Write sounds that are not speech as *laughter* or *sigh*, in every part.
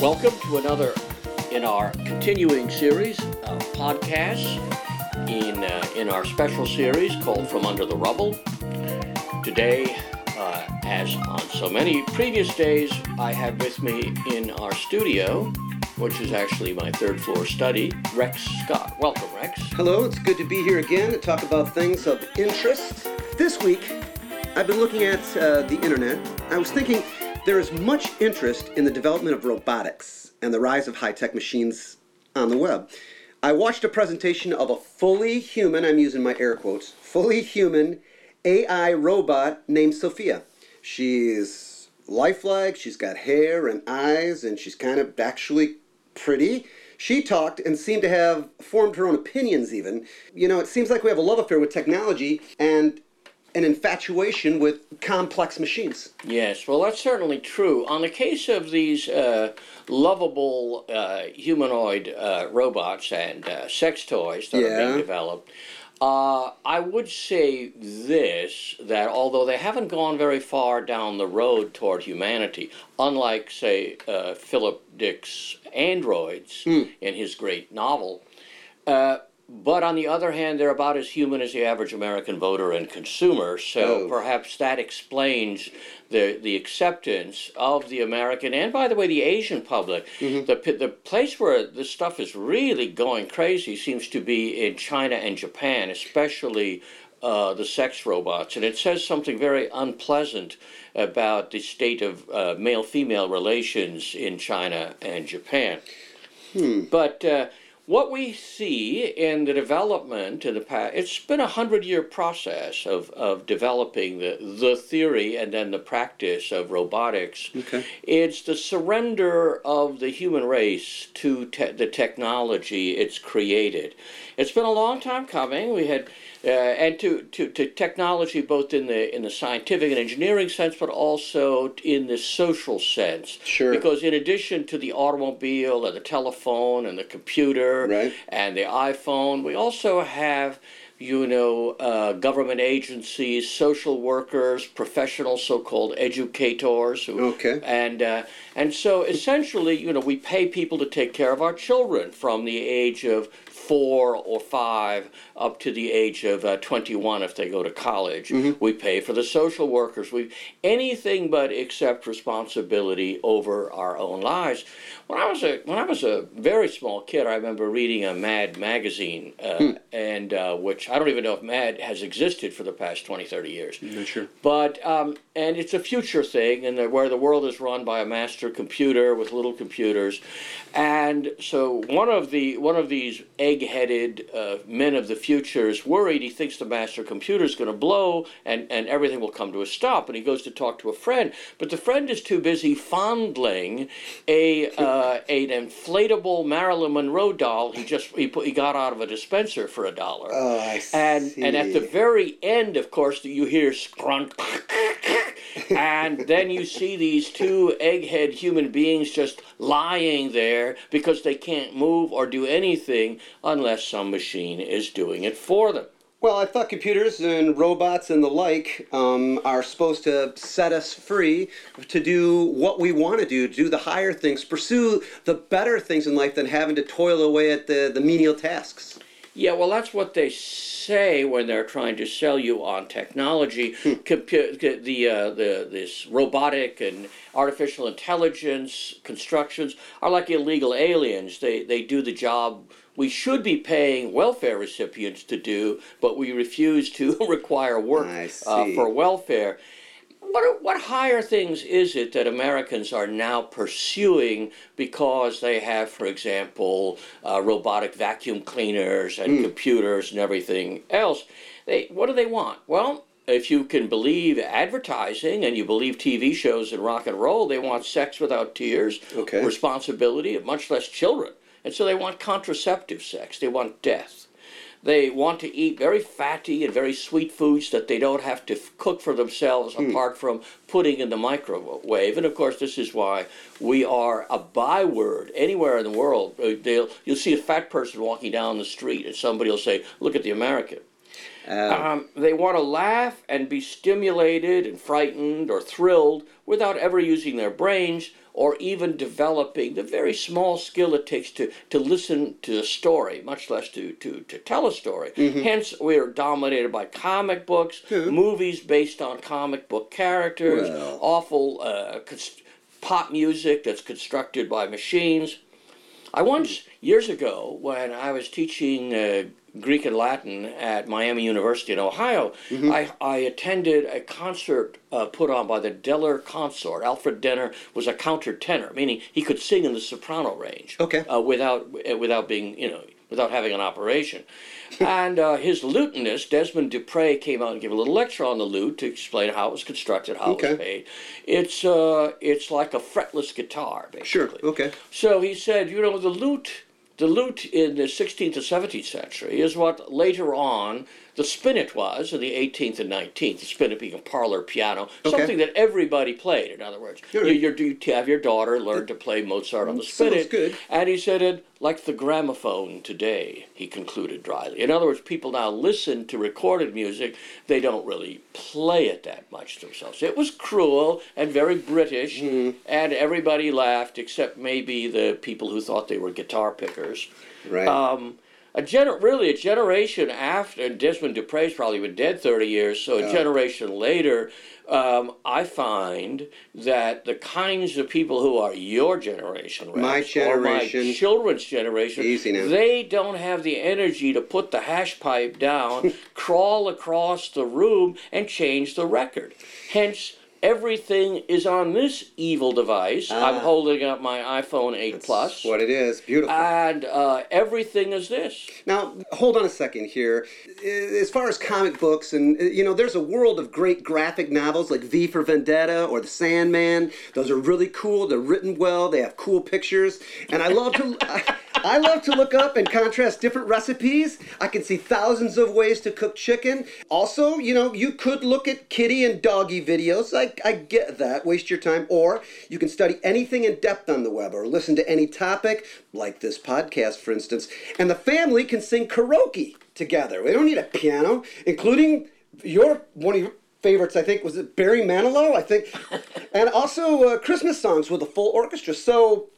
Welcome to another in our continuing series of podcasts in, uh, in our special series called From Under the Rubble. Today, uh, as on so many previous days, I have with me in our studio, which is actually my third floor study, Rex Scott. Welcome, Rex. Hello, it's good to be here again to talk about things of interest. This week, I've been looking at uh, the internet. I was thinking there is much interest in the development of robotics and the rise of high tech machines on the web. I watched a presentation of a fully human, I'm using my air quotes, fully human AI robot named Sophia. She's lifelike, she's got hair and eyes, and she's kind of actually pretty. She talked and seemed to have formed her own opinions, even. You know, it seems like we have a love affair with technology and an infatuation with complex machines. Yes, well, that's certainly true. On the case of these uh, lovable uh, humanoid uh, robots and uh, sex toys that are being developed, uh, I would say this that although they haven't gone very far down the road toward humanity, unlike, say, uh, Philip Dick's Androids in his great novel, uh, but on the other hand, they're about as human as the average American voter and consumer. So Oh. perhaps that explains the the acceptance of the American and, by the way, the Asian public. The p- the place where this stuff is really going crazy seems to be in China and Japan, especially. Uh, the sex robots, and it says something very unpleasant about the state of uh, male female relations in China and Japan. But uh, what we see in the development in the past, it's been a hundred year process of, of developing the, the theory and then the practice of robotics. Okay. It's the surrender of the human race to te- the technology it's created. It's been a long time coming. We had, uh, and to, to, to technology both in the in the scientific and engineering sense, but also in the social sense. Sure. Because in addition to the automobile and the telephone and the computer Right. and the iPhone, we also have. You know, uh, government agencies, social workers, professional so-called educators, who, Okay. and uh, and so essentially, you know, we pay people to take care of our children from the age of four or five up to the age of uh, 21 if they go to college. We pay for the social workers. We anything but accept responsibility over our own lives. When I was a when I was a very small kid, I remember reading a Mad magazine, uh, and uh, which I don't even know if Mad has existed for the past 20, 30 years. Not sure. But um, and it's a future thing, and the- where the world is run by a master computer with little computers, and so one of the one of these egg-headed uh, men of the future is worried. He thinks the master computer is going to blow, and and everything will come to a stop. And he goes to talk to a friend, but the friend is too busy fondling a uh, an inflatable Marilyn Monroe doll. He just he put, he got out of a dispenser for a dollar. Oh, I see. And and at the very end, of course, you hear scrunt, and then you see these two egghead human beings just lying there because they can't move or do anything unless some machine is doing it for them. Well, I thought computers and robots and the like um, are supposed to set us free to do what we want to do, do the higher things, pursue the better things in life than having to toil away at the, the menial tasks. Yeah, well, that's what they say when they're trying to sell you on technology. Compu- the uh, the this robotic and artificial intelligence constructions are like illegal aliens. They they do the job we should be paying welfare recipients to do, but we refuse to *laughs* require work uh, for welfare. What, what higher things is it that Americans are now pursuing because they have, for example, uh, robotic vacuum cleaners and computers and everything else? They, what do they want? Well, if you can believe advertising and you believe TV shows and rock and roll, they want sex without tears, Okay. responsibility, much less children. And so they want contraceptive sex, they want death. They want to eat very fatty and very sweet foods that they don't have to f- cook for themselves apart from putting in the microwave. And of course, this is why we are a byword anywhere in the world. Uh, They'll, you'll see a fat person walking down the street, and somebody will say, Look at the American. Uh, Um, they want to laugh and be stimulated and frightened or thrilled without ever using their brains or even developing the very small skill it takes to, to listen to a story, much less to, to, to tell a story. Mm-hmm. Hence, we are dominated by comic books, movies based on comic book characters, awful uh, cons- pop music that's constructed by machines. I once, years ago, when I was teaching uh, Greek and Latin at Miami University in Ohio, Mm-hmm. I, I attended a concert uh, put on by the Deller Consort. Alfred Deller was a countertenor, meaning he could sing in the soprano range Okay. uh, without, uh, without being, you know, without having an operation. *laughs* and uh, his lutenist, Desmond Dupre, came out and gave a little lecture on the lute to explain how it was constructed, how Okay. it was made. It's, uh, it's like a fretless guitar, basically. Sure. Okay. So he said, you know, the lute, lute in the 16th to 17th century is what later on the spinet was in the 18th and 19th. The spinet being a parlor piano, Okay. something that everybody played. In other words, Sure. you, you're, you have your daughter learn to play Mozart on the spinet. good. And he said it like the gramophone today. He concluded dryly. In other words, people now listen to recorded music; they don't really play it that much themselves. It was cruel and very British, Mm-hmm. and everybody laughed except maybe the people who thought they were guitar pickers. Right. Um, a gener- really a generation after Desmond Dupre's probably been dead thirty years, so a generation later, um, I find that the kinds of people who are your generation, My generation. my children's generation, they don't have the energy to put the hash pipe down, *laughs* crawl across the room, and change the record. Hence. Everything is on this evil device. I'm Ah. holding up my iPhone 8 Plus, what it is. Beautiful. and uh, everything is this. Now, hold on a second here. As far as comic books, and uh, you know, there's a world of great graphic novels like V for Vendetta or The Sandman. Those are really cool. They're written well. They have cool pictures, and I love to. *laughs* I, love to look up and contrast different recipes. I can see thousands of ways to cook chicken. Also, you know, you could look at kitty and doggy videos. I, I get that. Waste your time. Or you can study anything in depth on the web or listen to any topic, like this podcast, for instance. And the family can sing karaoke together. We don't need a piano, including your one of your favorites, I think, was it Barry Manilow, I think. *laughs* and also uh, Christmas songs with a full orchestra. So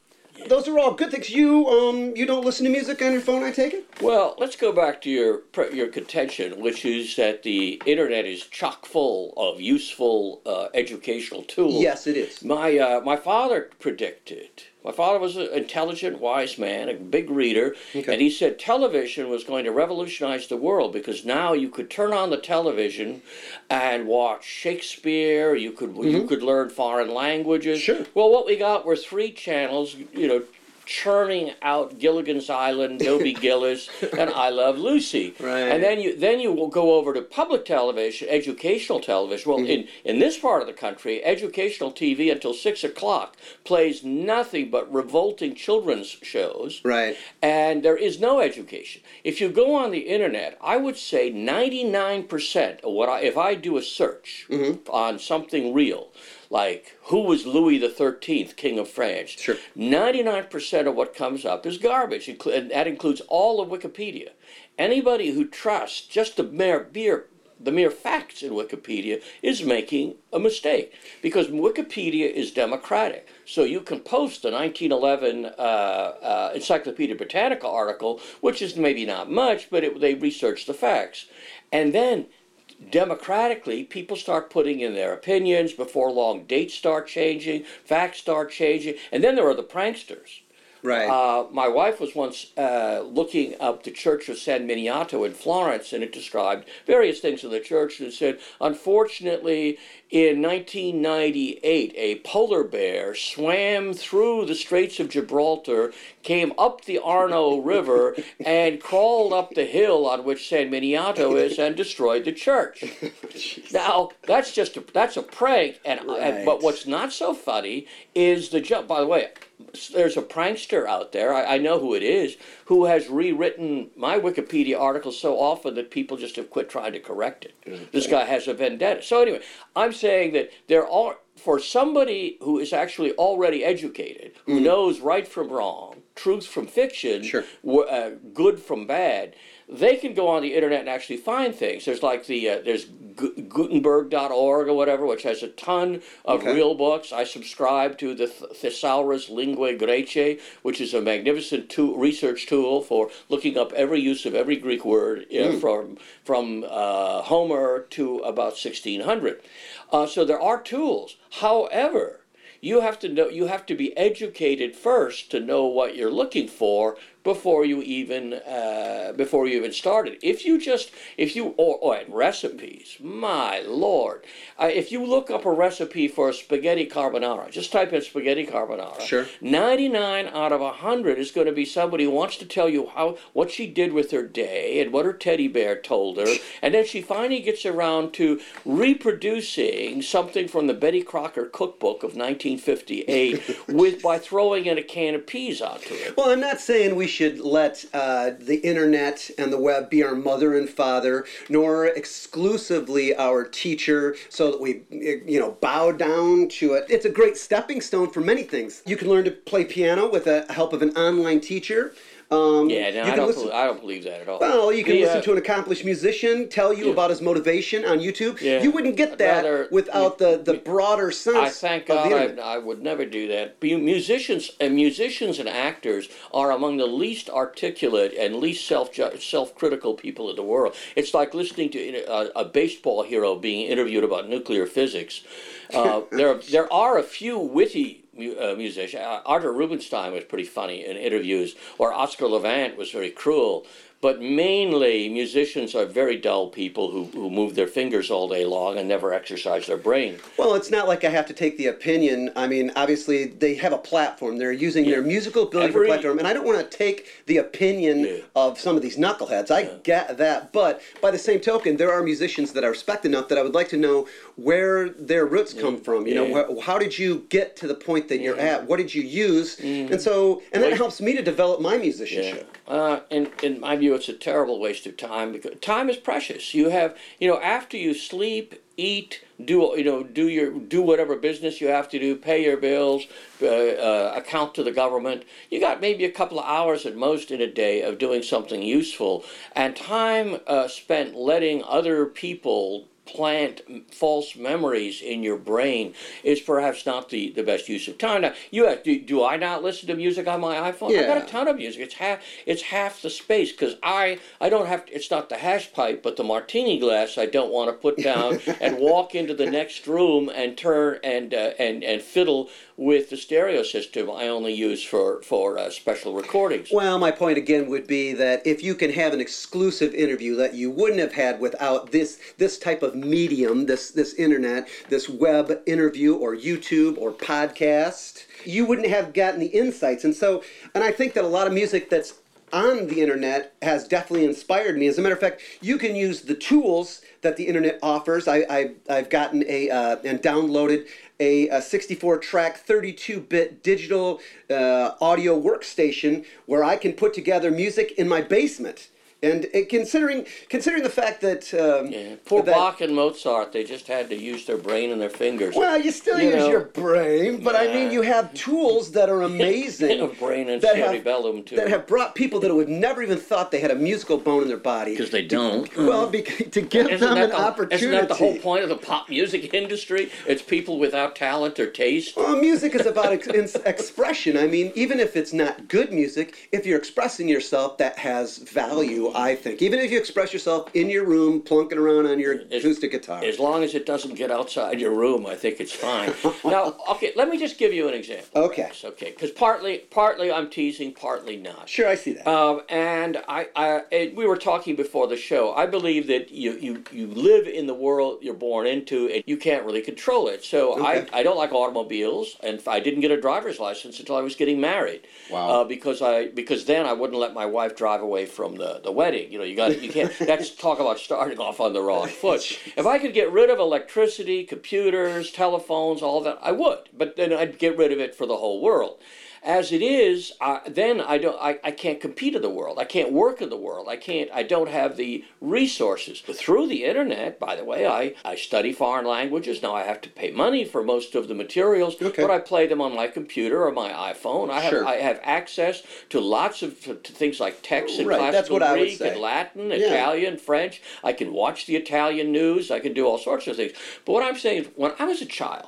those are all good things. You um you don't listen to music on your phone, I take it? Well, let's go back to your your contention, which is that the internet is chock full of useful uh, educational tools. Yes, it is. My uh, my father predicted. My father was an intelligent, wise man, a big reader, Okay. and he said television was going to revolutionize the world because now you could turn on the television and watch Shakespeare. You could you could learn foreign languages. Mm-hmm. Sure. Well, what we got were three channels. You know. Churning out Gilligan's Island, Dobie *laughs* Gillis, and I Love Lucy, Right. and then you then you will go over to public television, educational television. Well, mm-hmm. in in this part of the country, educational TV until six o'clock plays nothing but revolting children's shows. Right. And there is no education. If you go on the internet, I would say 99% of what I, if I do a search mm-hmm. on something real, like who was Louis the Thirteenth, King of France? Sure. Ninety-nine percent of what comes up is garbage, and that includes all of Wikipedia. Anybody who trusts just the mere mere the mere facts in Wikipedia is making a mistake because Wikipedia is democratic. So you can post a 1911 uh, uh, Encyclopedia Britannica article, which is maybe not much, but it, they research the facts, and then democratically, people start putting in their opinions. Before long, dates start changing, facts start changing, and then there are the pranksters. Right. Uh, my wife was once uh, looking up the Church of San Miniato in Florence, and it described various things in the church. And it said, unfortunately, in 1998, a polar bear swam through the Straits of Gibraltar, came up the Arno *laughs* River, and crawled up the hill on which San Miniato is, and destroyed the church. *laughs* Now that's just a, that's a prank, and, and but what's not so funny is the joke. By the way, there's a prankster out there. I, I know who it is who has rewritten my Wikipedia article so often that people just have quit trying to correct it. This guy has a vendetta. So anyway, I'm saying that there are for somebody who is actually already educated, who knows right from wrong, truth from fiction, Sure. uh, good from bad, they can go on the internet and actually find things. There's like the uh, there's Gu- Gutenberg.org or whatever, which has a ton of Okay. real books. I subscribe to the Th- Thesaurus Linguae Graecae, which is a magnificent tool, research tool for looking up every use of every Greek word uh, from from uh, Homer to about 1600. Uh, so there are tools. However, you have to know you have to be educated first to know what you're looking for before you even uh, before you even started. If you just if you or, or and recipes, my lord, uh, if you look up a recipe for a spaghetti carbonara, just type in spaghetti carbonara. Sure. Ninety nine out of hundred is going to be somebody who wants to tell you how what she did with her day and what her teddy bear told her, *laughs* and then she finally gets around to reproducing something from the Betty Crocker cookbook of 1958 *laughs* with by throwing in a can of peas onto it. Well, I'm not saying we should let uh, the internet and the web be our mother and father, nor exclusively our teacher, so that we, you know, bow down to it. It's a great stepping stone for many things. You can learn to play piano with the help of an online teacher. Um, Yeah, no, I don't. listen- bel I don't believe that at all. Well, you can The, listen uh, to an accomplished musician tell you Yeah. about his motivation on YouTube. Yeah. You wouldn't get that rather- without the, the broader sense I thank of God the I. I would never do that. Musicians and musicians and actors are among the least articulate and least self self critical people in the world. It's like listening to a, a baseball hero being interviewed about nuclear physics. Uh, *laughs* there there are a few witty. Mu- Uh, musicians. Uh, Arthur Rubinstein was pretty funny in interviews, or Oscar Levant was very cruel. But mainly, musicians are very dull people who, who move their fingers all day long and never exercise their brain. Well, it's not like I have to take the opinion. I mean, obviously, they have a platform. They're using their musical ability for Every- platform, and I don't want to take the opinion Yeah. of some of these knuckleheads. I get that, but by the same token, there are musicians that I respect enough that I would like to know where their roots come from. You know, wh- how did you get to the point that you're at? What did you use? Mm-hmm. And so, and that helps me to develop my musicianship. Uh, in in my view, it's a terrible waste of time because time is precious. You have you know after you sleep, eat, do you know do your do whatever business you have to do, pay your bills, uh, uh, account to the government. You got maybe a couple of hours at most in a day of doing something useful, and time uh, spent letting other people plant false memories in your brain is perhaps not the, the best use of time. Now, you have, do, do I not listen to music on my iPhone? I've got a ton of music. It's half it's half the space because I I don't have to, it's not the hash pipe, but the martini glass I don't want to put down *laughs* and walk into the next room and turn and uh, and and fiddle with the stereo system I only use for for uh, special recordings. Well, my point again would be that if you can have an exclusive interview that you wouldn't have had without this this type of medium, this this internet, this web interview or YouTube or podcast, you wouldn't have gotten the insights. And so, and I think that a lot of music that's on the internet has definitely inspired me. As a matter of fact, you can use the tools that the internet offers. I, I I've gotten a uh, and downloaded a, a 64 track 32 bit digital uh, audio workstation where I can put together music in my basement. And it, considering considering the fact that um, Yeah, poor that- Bach and Mozart, they just had to use their brain and their fingers. well, you still You use know. your brain, but I mean, you have tools that are *laughs* amazing. A brain and that cerebellum, too. That have brought people that would never even thought they had a musical bone in their body. because they don't. Well, because, *laughs* to give Isn't them an the, opportunity. isn't that the whole point of the pop music *laughs* industry? It's people without talent or taste. Well, music is about ex- expression. I mean, even if it's not good music, if you're expressing yourself, that has value, I think. Even if you express yourself in your room, plunking around on your acoustic guitar. As long as it doesn't get outside your room, I think it's fine. *laughs* now, okay, let me just give you an example. Okay. Okay, because partly, partly I'm teasing, partly not. Sure, I see that. Um, and I, I, and we were talking before the show. I believe that you, you, you live in the world you're born into, and you can't really control it. So Okay. I, I don't like automobiles, and I didn't get a driver's license until I was getting married. Wow. Uh, because I, because then I wouldn't let my wife drive away from the, the wedding. You know, you got, you can't. *laughs* That's talk about starting off on the wrong foot. If I could get rid of electricity, computers, telephones, all that, I would. But then I'd get rid of it for the whole world. As it is, uh, then I don't, I, I can't compete in the world. I can't work in the world. I can't, I don't have the resources. But Through the internet, by the way, I, I study foreign languages. Now I have to pay money for most of the materials, Okay. but I play them on my computer or my iPhone. I have, Sure. I have access to lots of to things like text and Right, classical that's what I would Greek and Latin, Yeah. Italian, French. I can watch the Italian news. I can do all sorts of things. But what I'm saying is, when I was a child,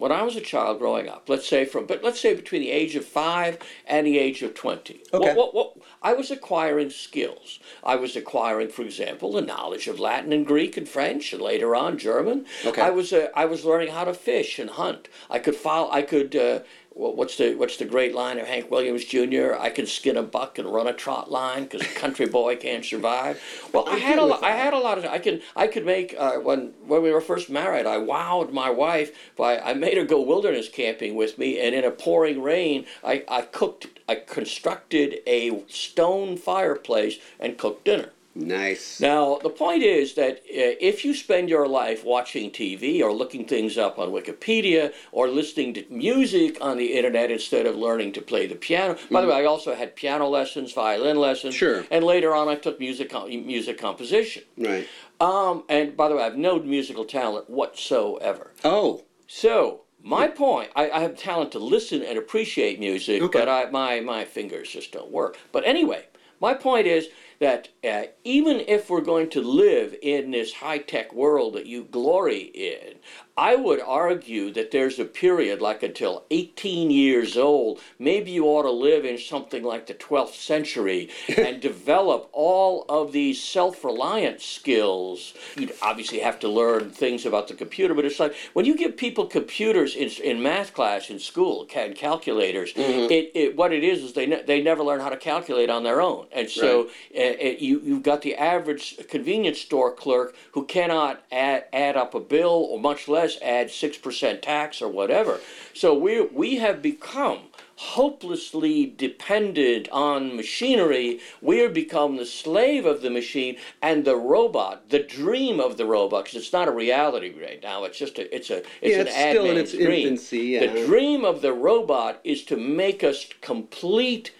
when I was a child growing up, let's say from, but let's say between the age of five and the age of twenty, Okay. what, what, what, I was acquiring skills. I was acquiring, for example, the knowledge of Latin and Greek and French, and later on German. Okay. I was, uh, I was learning how to fish and hunt. I could follow. I could. Uh, wha- What's the what's the great line of Hank Williams Jr. I can skin a buck and run a trot line because a country boy can't survive. Well, I had a lot. I had a lot of. I can I could make uh, when when we were first married. I wowed my wife by I made her go wilderness camping with me, and in a pouring rain, I I cooked. I constructed a stone fireplace and cooked dinner. Nice. Now, the point is that uh, if you spend your life watching TV or looking things up on Wikipedia or listening to music on the internet instead of learning to play the piano, by the way, I also had piano lessons, violin lessons, Sure. and later on I took music music composition. Right. Um, and by the way, I have no musical talent whatsoever. Oh. So my point, I, I have talent to listen and appreciate music, Okay. but I, my my fingers just don't work. But anyway, my point is that uh, even if we're going to live in this high tech world that you glory in, I would argue that there's a period like until 18 years old. Maybe you ought to live in something like the 12th century *laughs* and develop all of these self reliant skills. You'd obviously have to learn things about the computer, but it's like when you give people computers in, in math class in school and calculators, it, it, what it is is they, ne- they never learn how to calculate on their own. And so uh, uh, you, you've got the average convenience store clerk who cannot add, add up a bill or much less add 6% tax or whatever. So we, we have become hopelessly dependent on machinery. We have become the slave of the machine and the robot, the dream of the robot, because it's not a reality right now. It's just a, it's a, it's Yeah, an it's ad still in its dream. infancy, yeah. The dream of the robot is to make us complete,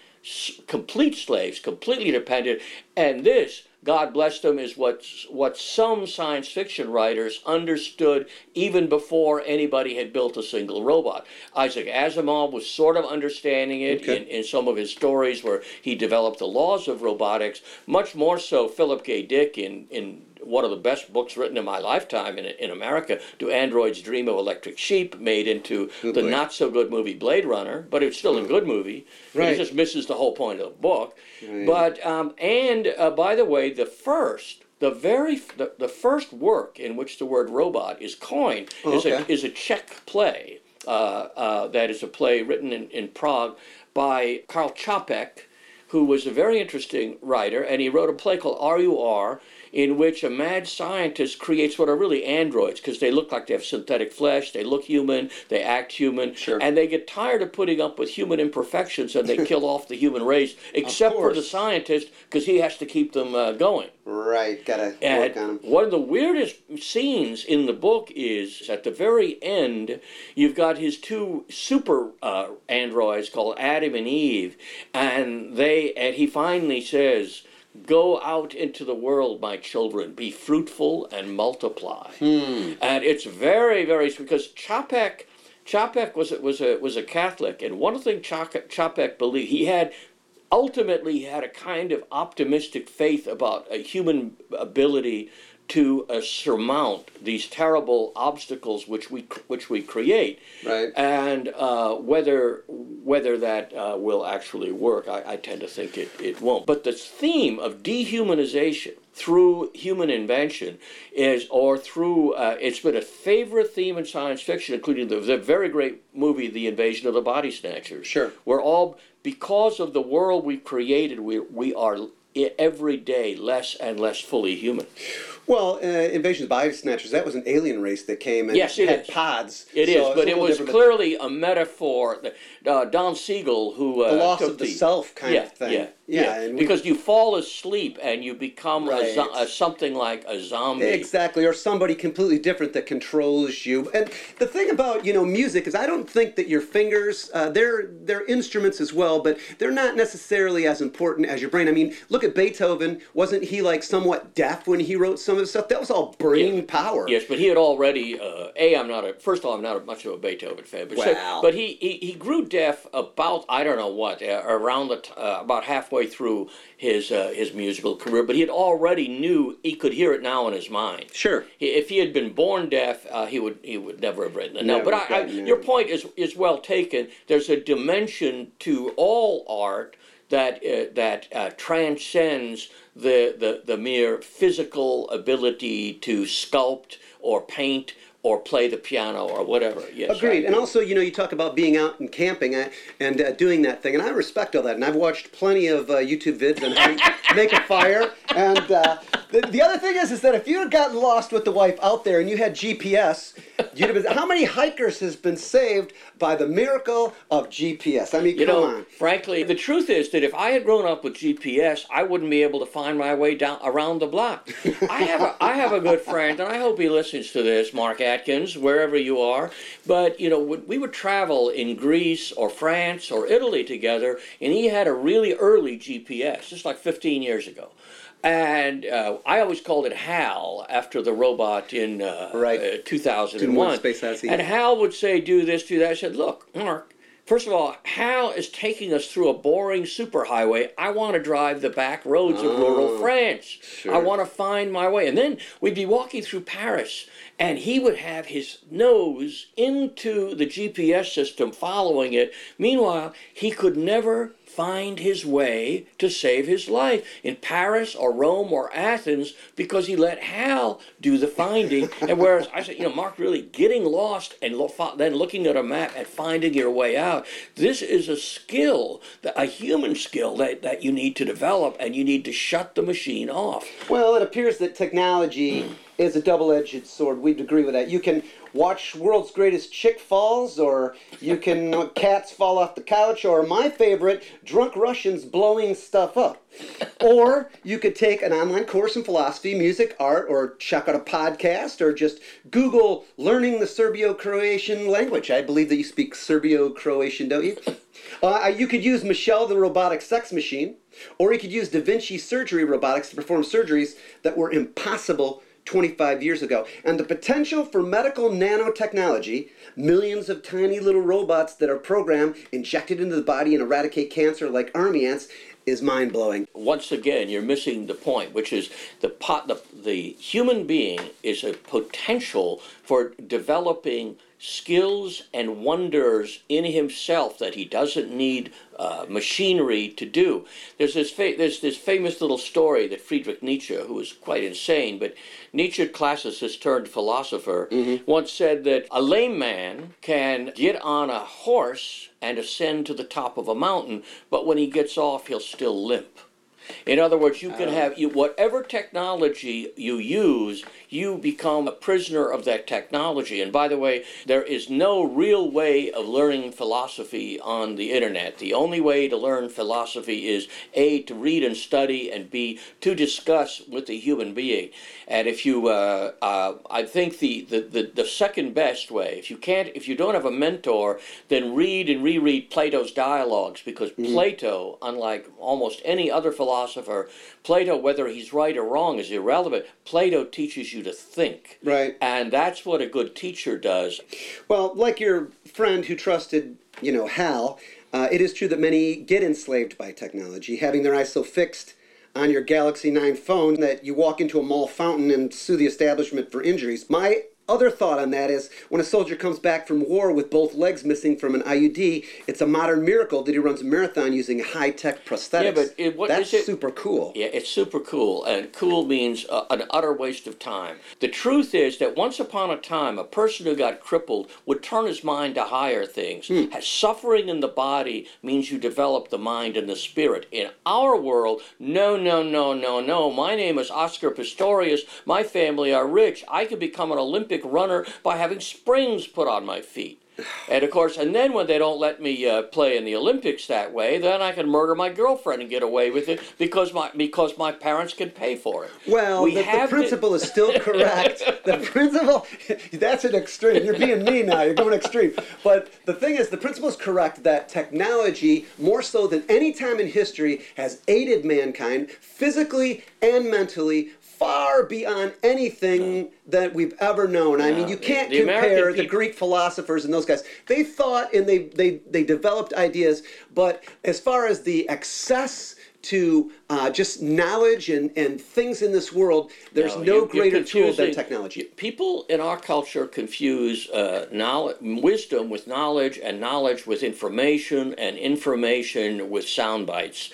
complete slaves, completely dependent, and this. God bless them is what what some science fiction writers understood even before anybody had built a single robot. Isaac Asimov was sort of understanding it Okay. in, in some of his stories where he developed the laws of robotics. Much more so, Philip K. Dick in in one of the best books written in my lifetime in, in America, Do Androids Dream of Electric Sheep, made into Oh, the not so good movie Blade Runner, but it's still a good movie. Right. It just misses the whole point of the book. Right. But, um, and uh, by the way, the first, the very, the, the first work in which the word robot is coined Oh, is, a, is a Czech play. Uh, uh, that is a play written in, in Prague by Karl Čapek, who was a very interesting writer, and he wrote a play called RUR, in which a mad scientist creates what are really androids because they look like they have synthetic flesh, they look human, they act human, Sure. and they get tired of putting up with human imperfections and they *laughs* kill off the human race, except for the scientist because he has to keep them uh, going. Right. Gotta And work on 'em. one of the weirdest scenes in the book is at the very end, you've got his two super uh, androids called Adam and Eve, and they and he finally says, "Go out into the world, my children, be fruitful and multiply." Hmm. And it's very, very because Čapek. Čapek was a, was a was a Catholic, and one thing Čapek, Čapek believed he had ultimately he had a kind of optimistic faith about a human ability to uh, surmount these terrible obstacles which we which we create, Right. and uh, whether whether that uh, will actually work, I, I tend to think it, it won't. But the theme of dehumanization through human invention is, or through, uh, it's been a favorite theme in science fiction, including the, the very great movie, The Invasion of the Body Snatchers. Sure. We're all, because of the world we've created, we, we are every day less and less fully human. Well, uh, Invasion of the Body Snatchers, that was an alien race that came and Yes, it had is. pods. It so is, but it was clearly a metaphor. Uh, Don Siegel, who uh, The loss of the self kind yeah, of thing. Yeah, Yeah, yeah, and we- because you fall asleep and you become a, zo- Right. a something like a zombie. Exactly, or somebody completely different that controls you. And the thing about you know music is, I don't think that your fingers, uh, they're they're instruments as well, but they're not necessarily as important as your brain. I mean, look at Beethoven. Wasn't he like somewhat deaf when he wrote some of the stuff? That was all brain power. Yes, but he had already. Uh, a, I'm not a. First of all, I'm not a, much of a Beethoven fan. But, so- Wow. but he, he he grew deaf about I don't know what uh, around the t- uh, about halfway through his uh, his musical career. But he had already knew he could hear it now in his mind. Sure. He, if he had been born deaf, uh, he would he would never have written it. No, but I, I, your point is is well taken. There's a dimension to all art that uh, that uh, transcends the, the the mere physical ability to sculpt or paint or play the piano or whatever. Yes, Agreed. And also, you know, you talk about being out and camping uh, and uh, doing that thing, and I respect all that. And I've watched plenty of uh, YouTube vids on how to *laughs* make a fire. And uh, the, the other thing is, is that if you had gotten lost with the wife out there and you had GPS, you'd have been. How many hikers has been saved by the miracle of GPS? I mean, You come know, on. frankly, the truth is that if I had grown up with GPS, I wouldn't be able to find my way down around the block. I have a, I have a good friend, and I hope he listens to this, Mark Atkins, wherever you are. But you know, we would travel in Greece or France or Italy together, and he had a really early GPS, just like 15 years ago. And uh, I always called it HAL after the robot in uh, Right. uh, 2001. Space Odyssey. And Hal would say, do this, do that. I said, look, Mark, first of all, Hal is taking us through a boring superhighway. I want to drive the back roads of rural France. I want to find my way. And then we'd be walking through Paris, and he would have his nose into the GPS system, following it. Meanwhile, he could never find his way to save his life in Paris or Rome or Athens because he let Hal do the finding. *laughs* and whereas I said, you know, Mark, really getting lost and lo- then looking at a map and finding your way out, this is a skill, that- a human skill that, that you need to develop and you need to shut the machine off. Well, it appears that technology is a double-edged sword. We'd agree with that. You can watch World's Greatest Chick Falls, or you can *laughs* cats fall off the couch, or my favorite, drunk Russians blowing stuff up. or you could take an online course in philosophy, music, art, or check out a podcast, or just Google learning the Serbio-Croatian language. I believe that you speak Serbio-Croatian, don't you? Uh, you could use Michelle the robotic sex machine, or you could use Da Vinci surgery robotics to perform surgeries that were impossible 25 years ago. And the potential for medical nanotechnology, millions of tiny little robots that are programmed, injected into the body and eradicate cancer like army ants, is mind blowing. once again you're missing the point which is the pot the, the human being is a potential for developing skills and wonders in himself that he doesn't need uh, machinery to do. There's this fa- there's this famous little story that Friedrich Nietzsche who was quite insane but Nietzsche classicist turned philosopher once said that a lame man can get on a horse and ascend to the top of a mountain but when he gets off he'll still limp in other words, you can have you, whatever technology you use, you become a prisoner of that technology. And by the way, there is no real way of learning philosophy on the internet. The only way to learn philosophy is A, to read and study, and B, to discuss with a human being. And if you, uh, uh, I think the, the, the, the second best way, if you can't, if you don't have a mentor, then read and reread Plato's dialogues because Plato, unlike almost any other philosopher, Plato, whether he's right or wrong, is irrelevant. Plato teaches you to think. Right. And that's what a good teacher does. Well, like your friend who trusted, you know, Hal, uh, it is true that many get enslaved by technology, having their eyes so fixed on your Galaxy 9 phone that you walk into a mall fountain and sue the establishment for injuries. My other thought on that is when a soldier comes back from war with both legs missing from an IUD, it's a modern miracle that he runs a marathon using high tech prosthetics. Yeah, but it, what, That's it, super cool. Yeah, it's super cool, and cool means uh, an utter waste of time. The truth is that once upon a time, a person who got crippled would turn his mind to higher things. Hmm. Suffering in the body means you develop the mind and the spirit. In our world, no, no, no, no, no. My name is Oscar Pistorius. My family are rich. I could become an Olympic runner by having springs put on my feet. And of course, and then when they don't let me uh, play in the Olympics that way, then I can murder my girlfriend and get away with it because my because my parents can pay for it. Well, We the, the have to- principle is still *laughs* correct. the principle, *laughs* that's an extreme. You're being me now. You're going extreme. But the thing is, the principle is correct that technology, more so than any time in history, has aided mankind physically and mentally far beyond anything that we've ever known. I mean, you can't the compare the Greek philosophers and those guys. They thought and they, they, they developed ideas, but as far as the access to uh, just knowledge and, and things in this world, there's no, you- you're greater tool than technology. People in our culture confuse uh, knowledge, wisdom with knowledge, and knowledge with information, and information with sound bites.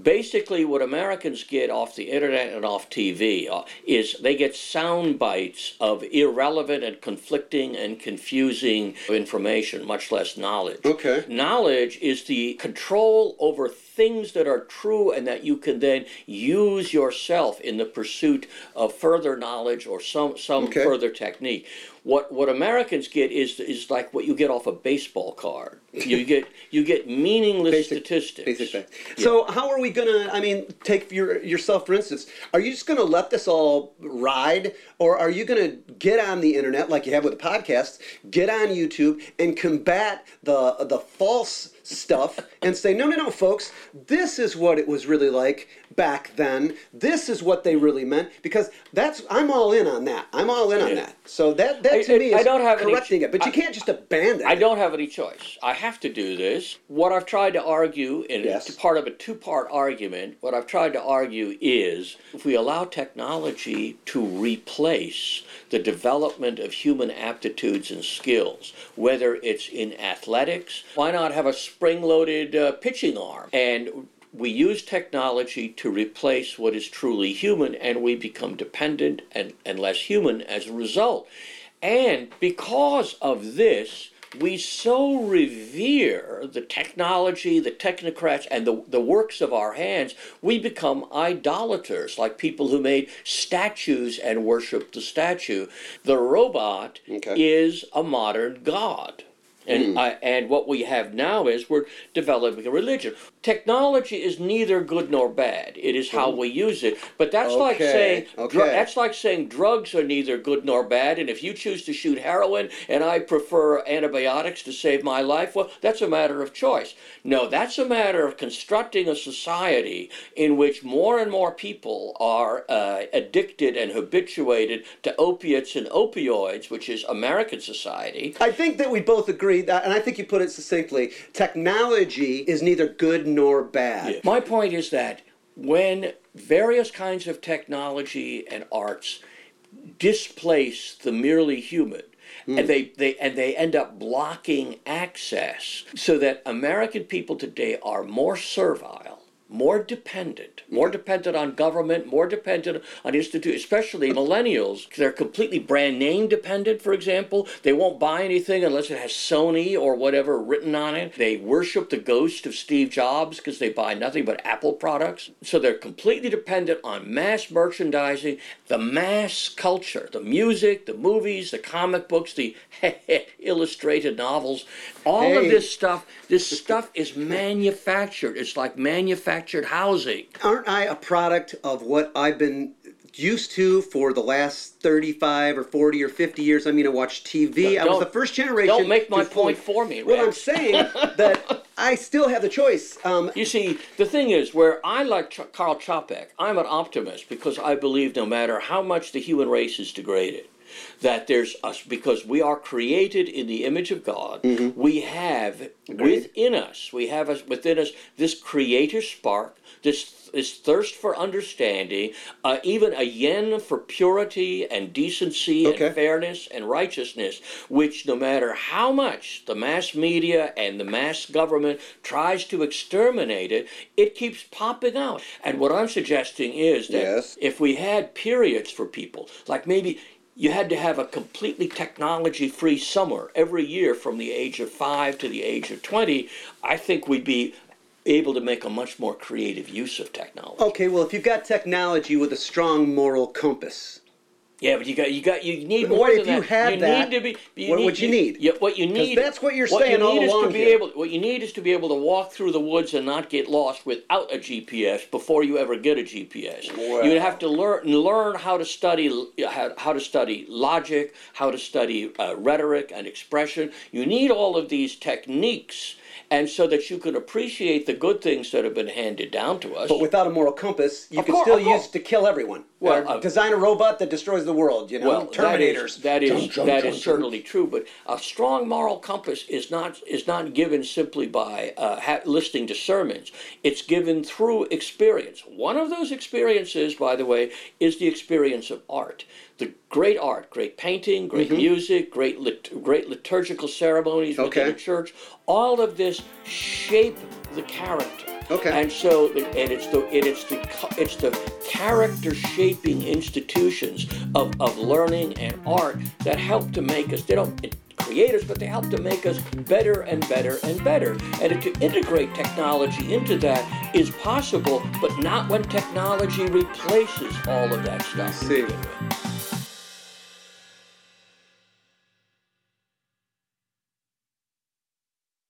Basically, what Americans get off the internet and off TV uh, is they get sound bites of irrelevant and conflicting and confusing information, much less knowledge. Okay. Knowledge is the control over things that are true and that you can then use yourself in the pursuit of further knowledge or some some Okay. further technique. What what Americans get is is like what you get off a baseball card. You *laughs* get you get meaningless Basic- statistics. Basic facts. So how are we gonna? I mean, take your yourself for instance. Are you just gonna let this all ride, or are you gonna get on the internet like you have with the podcast, get on YouTube and combat the the false stuff and say, no, no, no, folks, this is what it was really like back then. This is what they really meant because that's I'm all in on that. I'm all in on that. So that that to I- me I is don't have any correcting it, but you I- can't just abandon. I don't have any choice. I have to do this. What I've tried to argue and Yes. part of a two-part argument, what I've tried to argue is if we allow technology to replace the development of human aptitudes and skills, whether it's in athletics, why not have a spring-loaded uh, pitching arm and we use technology to replace what is truly human and we become dependent and, and less human as a result. And because of this, we so revere the technology, the technocrats, and the, the works of our hands, we become idolaters, like people who made statues and worship the statue. The robot Okay. is a modern god. And, I, and what we have now is we're developing a religion. Technology is neither good nor bad. It is how we use it. But that's like Okay, saying dr- that's like saying drugs are neither good nor bad. And if you choose to shoot heroin and I prefer antibiotics to save my life, well, that's a matter of choice. No, that's a matter of constructing a society in which more and more people are uh, addicted and habituated to opiates and opioids, which is American society. I think that we both agree that, and I think you put it succinctly. Technology is neither good nor bad. My point is that when various kinds of technology and arts displace the merely human, and hmm. they, they and they end up blocking access so that American people today are more servile, more dependent, more dependent on government, more dependent on institutions, especially millennials. They're completely brand name dependent, for example. They won't buy anything unless it has Sony or whatever written on it. They worship the ghost of Steve Jobs because they buy nothing but Apple products. So they're completely dependent on mass merchandising, the mass culture, the music, the movies, the comic books, the *laughs* illustrated novels. All Hey. of this stuff, this stuff is manufactured. It's like manufactured housing. Aren't I a product of what I've been used to for the last 35 or 40 or 50 years? I mean, I watched TV. I was the first generation. don't make my point for me, Well, I'm Rex. saying *laughs* that I still have the choice. Um, You see, the thing is, where I like Ch- Karl Čapek, I'm an optimist because I believe no matter how much the human race is degraded, that there's us because we are created in the image of God. We have within us, we have us within us this creator spark, this this thirst for understanding, uh, even a yen for purity and decency Okay. and fairness and righteousness, which no matter how much the mass media and the mass government tries to exterminate it, it keeps popping out. And what I'm suggesting is that Yes. if we had periods for people, like maybe you had to have a completely technology free summer every year from the age of five to the age of 20, I think we'd be able to make a much more creative use of technology. Okay, well, if you've got technology with a strong moral compass, Yeah, but you got you got you need But more what than if you that. had you that? need to be. You What need, would you need? Yeah, what you need. that's what you're what saying you all is along to be here. able. What you need is to be able to walk through the woods and not get lost without a GPS before you ever get a GPS. Well. You have to learn learn how to study how, how to study logic, how to study uh, rhetoric and expression. You need all of these techniques. And so that you can appreciate the good things that have been handed down to us. but without a moral compass, you can still use to kill everyone. Well, uh, design a robot that destroys the world. You know, Well, Terminators. That is that is, that is certainly true, but a strong moral compass is not is not given simply by uh, ha- listening to sermons. It's given through experience. One of those experiences, by the way, is the experience of art. The great art, great painting, great Mm-hmm. music, great lit- great liturgical ceremonies within the church. All of this shape the character. Okay. And so, and it's the and it's the it's the character shaping institutions of, of learning and art that help to make us. They don't create us, but they help to make us better and better and better. And to integrate technology into that is possible, but not when technology replaces all of that stuff. See.